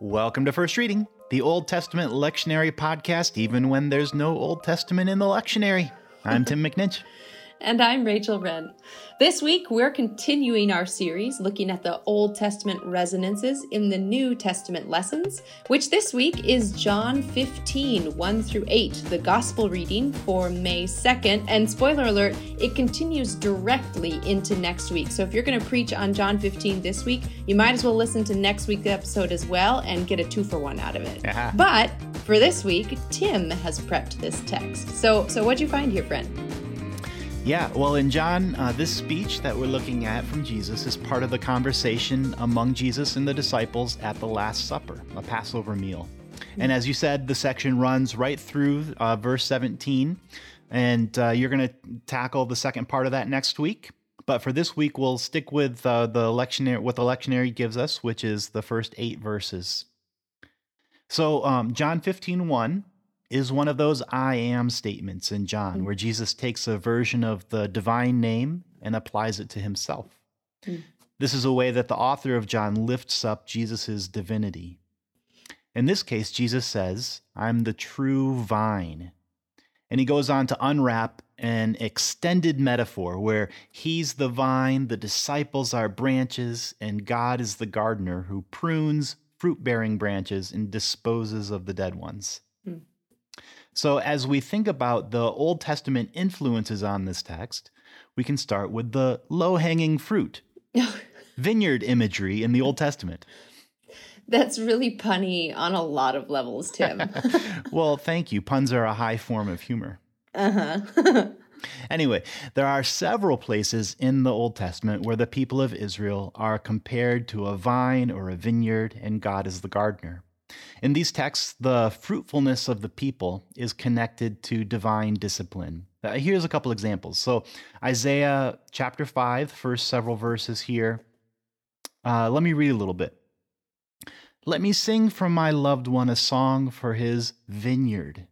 Welcome to First Reading, the Old Testament lectionary podcast, even when there's no Old Testament in the lectionary. I'm Tim McNinch. And I'm Rachel Wren. This week, we're continuing our series looking at the Old Testament resonances in the New Testament lessons, which this week is John 15, 1 through 8, the Gospel reading for May 2nd. And spoiler alert, it continues directly into next week. So if you're going to preach on John 15 this week, you might as well listen to next week's episode as well and get a two for one out of it. Yeah. But for this week, Tim has prepped this text. So, so what'd you find here, friend? Yeah, well, in John, uh, this speech that we're looking at from Jesus is part of the conversation among Jesus and the disciples at the Last Supper, a Passover meal. And as you said, the section runs right through uh, verse 17, and uh, you're going to tackle the second part of that next week. But for this week, we'll stick with uh, the lectionary, what the lectionary gives us, which is the first eight verses. So, um, John 15, 1 is one of those I am statements in John, where Jesus takes a version of the divine name and applies it to himself. Mm. This is a way that the author of John lifts up Jesus' divinity. In this case, Jesus says, I'm the true vine. And he goes on to unwrap an extended metaphor where he's the vine, the disciples are branches, and God is the gardener who prunes fruit bearing branches and disposes of the dead ones. So, as we think about the Old Testament influences on this text, we can start with the low hanging fruit, vineyard imagery in the Old Testament. That's really punny on a lot of levels, Tim. well, thank you. Puns are a high form of humor. uh huh. Anyway, there are several places in the Old Testament where the people of Israel are compared to a vine or a vineyard, and God is the gardener. In these texts, the fruitfulness of the people is connected to divine discipline. Uh, here's a couple examples. So, Isaiah chapter 5, first several verses here. Uh, let me read a little bit. Let me sing from my loved one a song for his vineyard.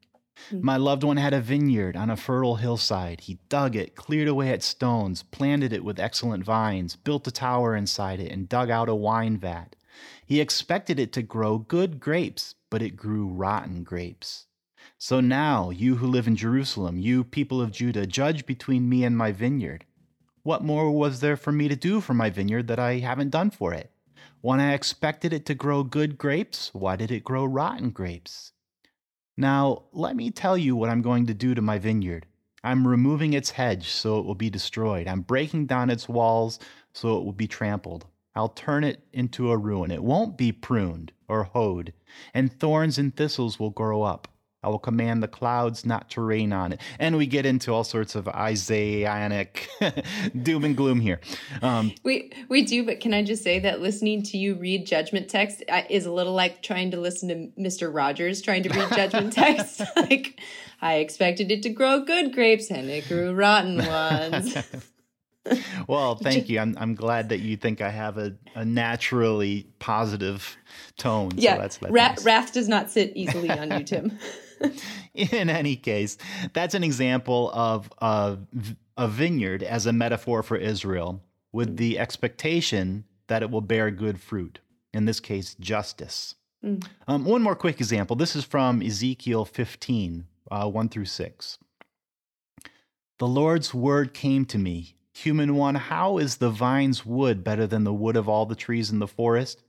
My loved one had a vineyard on a fertile hillside. He dug it, cleared away its stones, planted it with excellent vines, built a tower inside it, and dug out a wine vat. He expected it to grow good grapes, but it grew rotten grapes. So now, you who live in Jerusalem, you people of Judah, judge between me and my vineyard. What more was there for me to do for my vineyard that I haven't done for it? When I expected it to grow good grapes, why did it grow rotten grapes? Now, let me tell you what I'm going to do to my vineyard. I'm removing its hedge so it will be destroyed. I'm breaking down its walls so it will be trampled. I'll turn it into a ruin. It won't be pruned or hoed, and thorns and thistles will grow up. I will command the clouds not to rain on it. And we get into all sorts of Isaianic doom and gloom here. Um, We we do, but can I just say that listening to you read judgment text is a little like trying to listen to Mister Rogers trying to read judgment text. like I expected it to grow good grapes and it grew rotten ones. well, thank you. I'm, I'm glad that you think I have a, a naturally positive tone. So yeah, that's, that's Ra- nice. wrath does not sit easily on you, Tim. In any case, that's an example of a, a vineyard as a metaphor for Israel with the expectation that it will bear good fruit. In this case, justice. Mm. Um, one more quick example. This is from Ezekiel 15, uh, 1 through 6. The Lord's word came to me Human one, how is the vine's wood better than the wood of all the trees in the forest?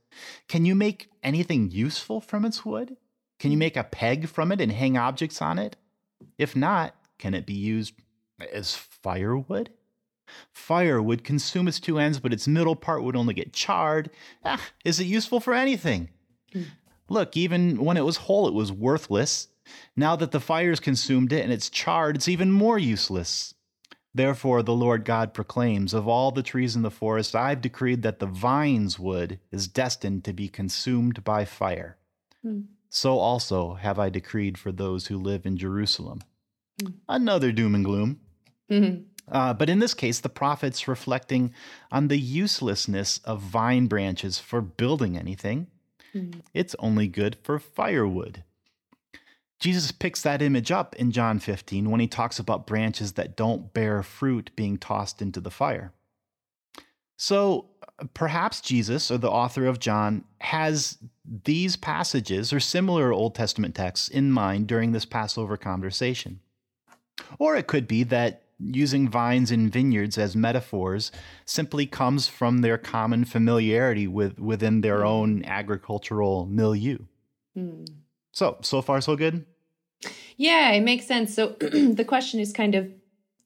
Can you make anything useful from its wood? Can you make a peg from it and hang objects on it? If not, can it be used as firewood? Fire would consume its two ends, but its middle part would only get charred. Ah, is it useful for anything? Look, even when it was whole, it was worthless. Now that the fires consumed it and it's charred, it's even more useless. Therefore, the Lord God proclaims Of all the trees in the forest, I've decreed that the vine's wood is destined to be consumed by fire. Hmm. So also have I decreed for those who live in Jerusalem. Another doom and gloom. Mhm. Uh, but in this case, the prophet's reflecting on the uselessness of vine branches for building anything. Mhm. It's only good for firewood. Jesus picks that image up in John 15 when he talks about branches that don't bear fruit being tossed into the fire. So, perhaps Jesus or the author of John has these passages or similar Old Testament texts in mind during this Passover conversation. Or it could be that using vines and vineyards as metaphors simply comes from their common familiarity with within their hmm. own agricultural milieu. Mm. So, so far so good? Yeah, it makes sense. So the question is kind of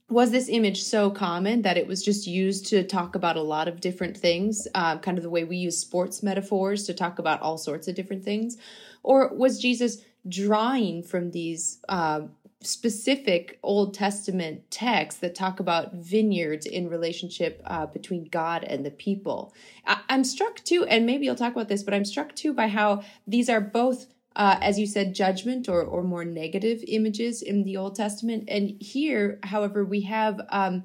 was this image so common that it was just used to talk about a lot of different things, uh, kind of the way we use sports metaphors to talk about all sorts of different things? Or was Jesus drawing from these uh, specific Old Testament texts that talk about vineyards in relationship uh, between God and the people? I- I'm struck too, and maybe you'll talk about this, but I'm struck too by how these are both uh, as you said, judgment or, or more negative images in the Old Testament. And here, however, we have um,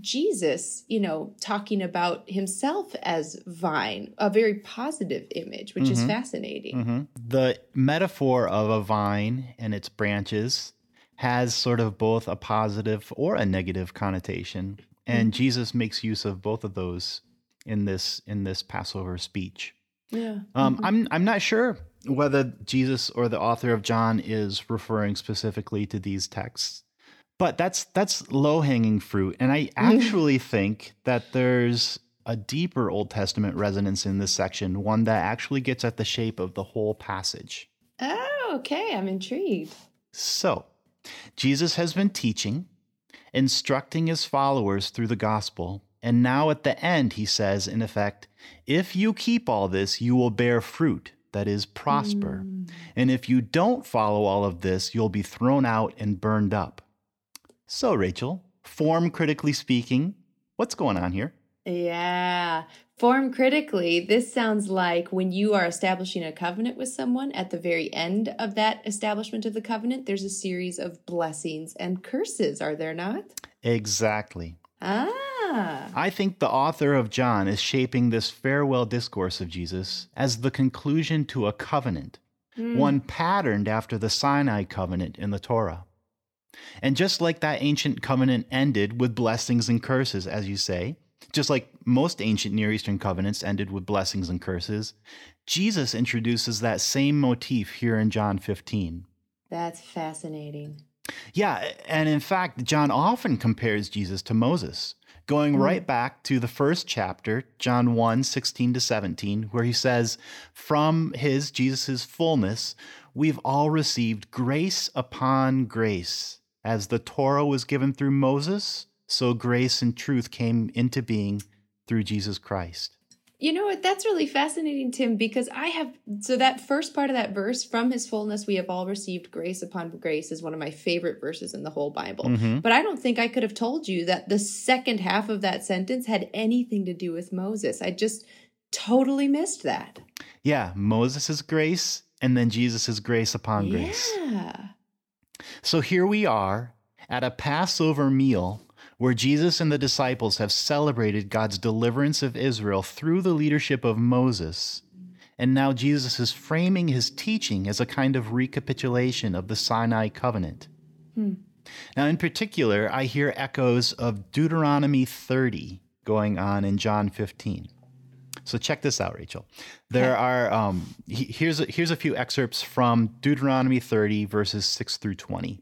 Jesus, you know, talking about himself as vine, a very positive image, which mm-hmm. is fascinating. Mm-hmm. The metaphor of a vine and its branches has sort of both a positive or a negative connotation. And mm-hmm. Jesus makes use of both of those in this in this Passover speech. Yeah. Um, mm-hmm. I'm I'm not sure whether Jesus or the author of John is referring specifically to these texts. But that's that's low-hanging fruit and I actually think that there's a deeper Old Testament resonance in this section, one that actually gets at the shape of the whole passage. Oh, okay, I'm intrigued. So, Jesus has been teaching, instructing his followers through the gospel, and now at the end he says in effect, if you keep all this, you will bear fruit that is, prosper. Mm. And if you don't follow all of this, you'll be thrown out and burned up. So, Rachel, form critically speaking, what's going on here? Yeah. Form critically, this sounds like when you are establishing a covenant with someone, at the very end of that establishment of the covenant, there's a series of blessings and curses, are there not? Exactly. Ah. I think the author of John is shaping this farewell discourse of Jesus as the conclusion to a covenant, mm. one patterned after the Sinai covenant in the Torah. And just like that ancient covenant ended with blessings and curses, as you say, just like most ancient Near Eastern covenants ended with blessings and curses, Jesus introduces that same motif here in John 15. That's fascinating. Yeah, and in fact, John often compares Jesus to Moses going mm. right back to the first chapter, John 1 16 to 17, where he says, From his, Jesus' fullness, we've all received grace upon grace. As the Torah was given through Moses, so grace and truth came into being through Jesus Christ. You know what? That's really fascinating, Tim, because I have so that first part of that verse, from his fullness, we have all received grace upon grace, is one of my favorite verses in the whole Bible. Mm-hmm. But I don't think I could have told you that the second half of that sentence had anything to do with Moses. I just totally missed that. Yeah, Moses' grace and then Jesus' grace upon grace. Yeah. So here we are at a Passover meal where Jesus and the disciples have celebrated God's deliverance of Israel through the leadership of Moses. And now Jesus is framing his teaching as a kind of recapitulation of the Sinai covenant. Hmm. Now, in particular, I hear echoes of Deuteronomy 30 going on in John 15. So check this out, Rachel. There are um, here's a, here's a few excerpts from Deuteronomy 30 verses 6 through 20.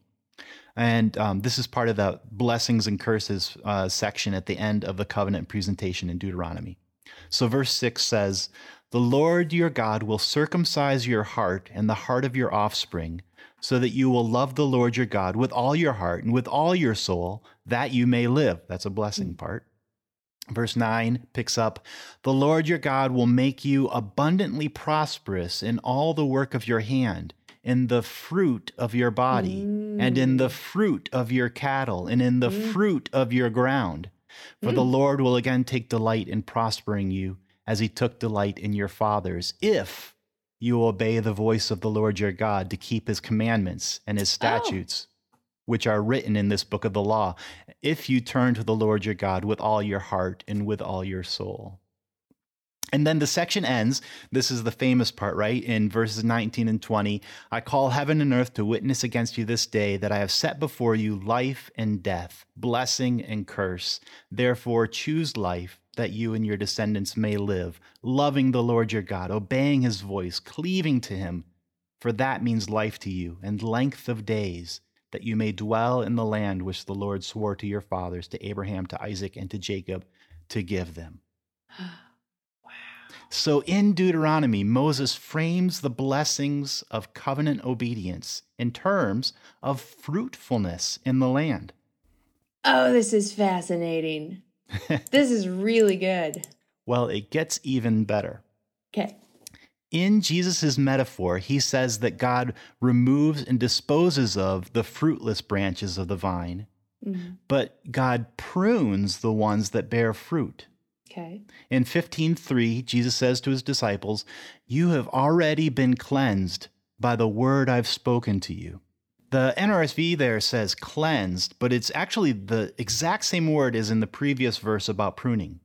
And um, this is part of the blessings and curses uh, section at the end of the covenant presentation in Deuteronomy. So, verse 6 says, The Lord your God will circumcise your heart and the heart of your offspring, so that you will love the Lord your God with all your heart and with all your soul, that you may live. That's a blessing mm. part. Verse 9 picks up The Lord your God will make you abundantly prosperous in all the work of your hand in the fruit of your body, mm. And in the mm. fruit of your cattle, and in the mm. fruit of your ground. For mm. the Lord will again take delight in prospering you, as he took delight in your fathers, if you obey the voice of the Lord your God to keep his commandments and his oh. statutes. Oh. Which are written in this book of the law, if you turn to the Lord your God with all your heart and with all your soul. And then the section ends. This is the famous part, right? In verses 19 and 20. I call heaven and earth to witness against you this day that I have set before you life and death, blessing and curse. Therefore, choose life that you and your descendants may live, loving the Lord your God, obeying his voice, cleaving to him. For that means life to you and length of days, that you may dwell in the land which the Lord swore to your fathers, to Abraham, to Isaac, and to Jacob, to give them. So in Deuteronomy, Moses frames the blessings of covenant obedience in terms of fruitfulness in the land. Oh, this is fascinating. this is really good. Well, it gets even better. Okay. In Jesus' metaphor, he says that God removes and disposes of the fruitless branches of the vine, mm-hmm. but God prunes the ones that bear fruit. Okay. In 15:3, Jesus says to his disciples, "You have already been cleansed by the word I've spoken to you." The NRSV there says cleansed, but it's actually the exact same word as in the previous verse about pruning.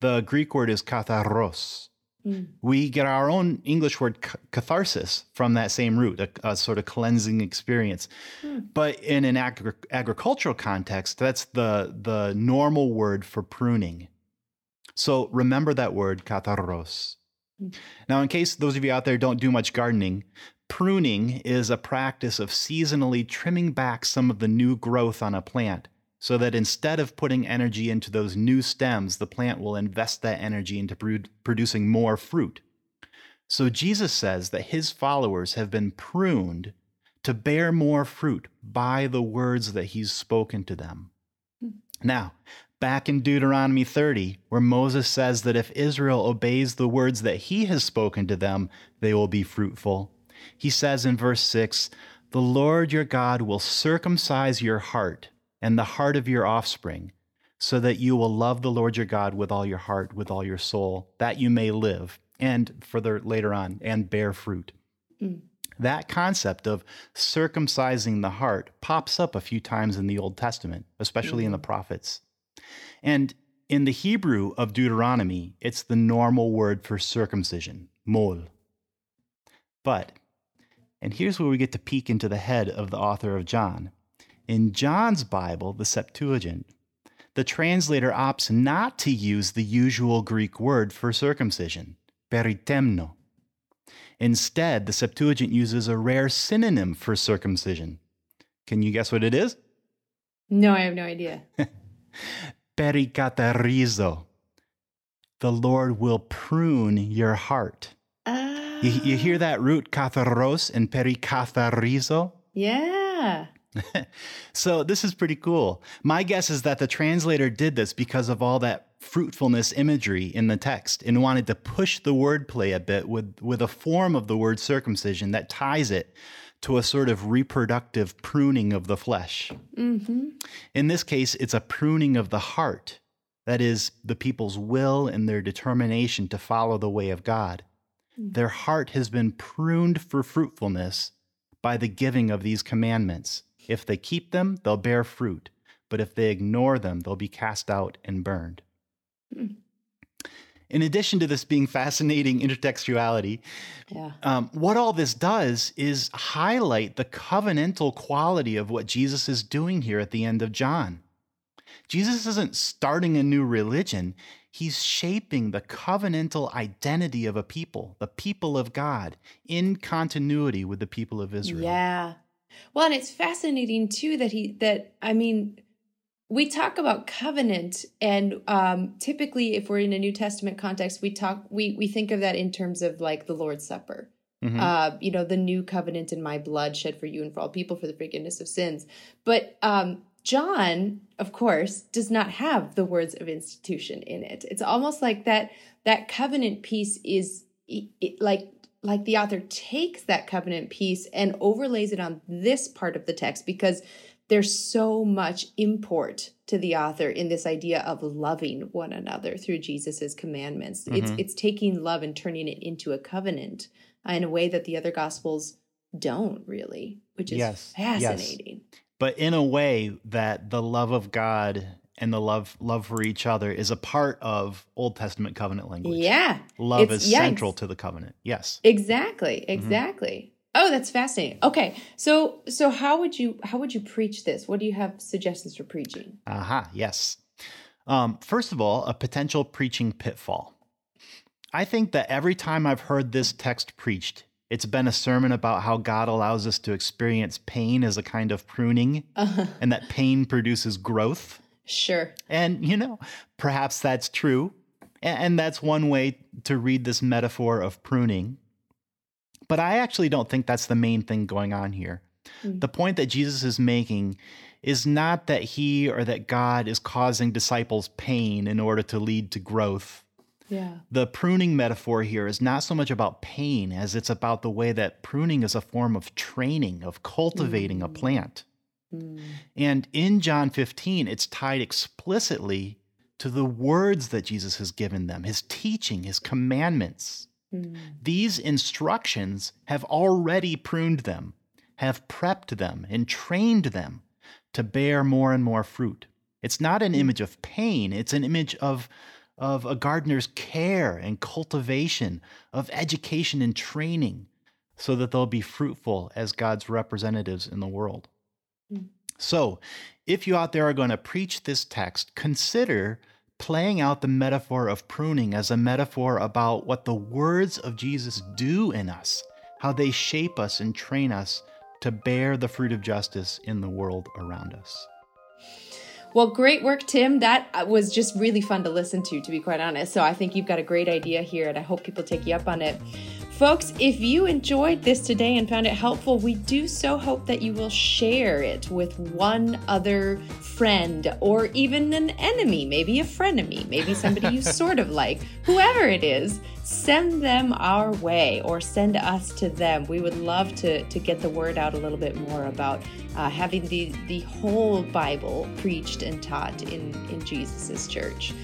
The Greek word is katharos. Mm. We get our own English word catharsis from that same root, a, a sort of cleansing experience. Mm. But in an agri- agricultural context, that's the, the normal word for pruning. So remember that word, katharos. Mm. Now, in case those of you out there don't do much gardening, pruning is a practice of seasonally trimming back some of the new growth on a plant so that instead of putting energy into those new stems, the plant will invest that energy into producing more fruit. So Jesus says that his followers have been pruned to bear more fruit by the words that he's spoken to them. Hmm. Now, back in Deuteronomy 30, where Moses says that if Israel obeys the words that he has spoken to them, they will be fruitful. He says in verse 6 The Lord your God will circumcise your heart and the heart of your offspring, so that you will love the Lord your God with all your heart, with all your soul, that you may live, and further later on, and bear fruit. Mm. That concept of circumcising the heart pops up a few times in the Old Testament, especially mm. in the mm. prophets. And in the Hebrew of Deuteronomy, it's the normal word for circumcision, mol. But, and here's where we get to peek into the head of the author of John. In John's Bible, the Septuagint, the translator opts not to use the usual Greek word for circumcision, peritemno. Instead, the Septuagint uses a rare synonym for circumcision. Can you guess what it is? No, I have no idea. perikatharizo. The Lord will prune your heart. Uh, you, you, hear that root katharos and perikatharizo? Yeah. so this is pretty cool. My guess is that the translator did this because of all that fruitfulness imagery in the text and wanted to push the wordplay a bit with, with a form of the word circumcision that ties it to a sort of reproductive pruning of the flesh. Mm-hmm. In this case, it's a pruning of the heart. That is, the people's will and their determination to follow the way of God. Mm-hmm. Their heart has been pruned for fruitfulness by the giving of these commandments. If they keep them, they'll bear fruit, but if they ignore them, they'll be cast out and burned. Mm in addition to this being fascinating intertextuality, yeah. um, what all this does is highlight the covenantal quality of what Jesus is doing here at the end of John. Jesus isn't starting a new religion, he's shaping the covenantal identity of a people, the people of God, in continuity with the people of Israel. Yeah. Well, and it's fascinating too that he, that, I mean, we talk about covenant and um, typically if we're in a new testament context we talk we we think of that in terms of like the lord's supper. Mm-hmm. uh, you know the new covenant in my blood shed for you and for all people for the forgiveness of sins. But um, john of course does not have the words of institution in it. It's almost like that that covenant piece is it, like like the author takes that covenant piece and overlays it on this part of the text because there's so much import to the author in this idea of loving one another through Jesus's commandments. Mm-hmm. It's it's taking love and turning it into a covenant uh, in a way that the other gospels don't really, which is yes. fascinating. Yes. But in a way that the love of God and the love love for each other is a part of Old Testament covenant language. Yeah. Love it's, is yeah, central to the covenant. Yes. Exactly. Mm-hmm. Exactly. Mm-hmm. Oh, that's fascinating. Okay, so so how would you how would you preach this? What do you have suggestions for preaching? Aha, uh-huh, yes. Um, first of all, a potential preaching pitfall. I think that every time I've heard this text preached, it's been a sermon about how God allows us to experience pain as a kind of pruning uh-huh. and that pain produces growth. Sure. And, you know, perhaps that's true. And that's one way to read this metaphor of pruning. But I actually don't think that's the main thing going on here. Mm. The point that Jesus is making is not that he or that God is causing disciples pain in order to lead to growth. Yeah. The pruning metaphor here is not so much about pain as it's about the way that pruning is a form of training, of cultivating mm. a plant. Mm. And in John 15, it's tied explicitly to the words that Jesus has given them, his teaching, his commandments. Mm. These instructions have already pruned them, have prepped them, and trained them to bear more and more fruit. It's not an mm. image of pain, it's an image of, of a gardener's care and cultivation, of education and training, so that they'll be fruitful as God's representatives in the world. Mm. So, if you out there are going to preach this text, consider playing out the metaphor of pruning as a metaphor about what the words of Jesus do in us, how they shape us and train us to bear the fruit of justice in the world around us. Well, great work, Tim. That was just really fun to listen to, to be quite honest. So I think you've got a great idea here, and I hope people take you up on it. Folks, if you enjoyed this today and found it helpful, we do so hope that you will share it with one other friend or even an enemy, maybe a frenemy, maybe somebody you sort of like. Whoever it is, send them our way or send us to them. We would love to, to get the word out a little bit more about uh, having the, the whole Bible preached and taught in, in Jesus' church.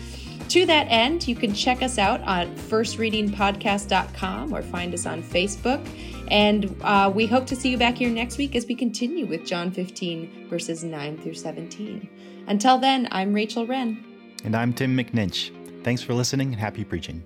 To that end, you can check us out on firstreadingpodcast.com or find us on Facebook. And uh, we hope to see you back here next week as we continue with John 15, verses 9 through 17. Until then, I'm Rachel Wren. And I'm Tim McNinch. Thanks for listening and happy preaching.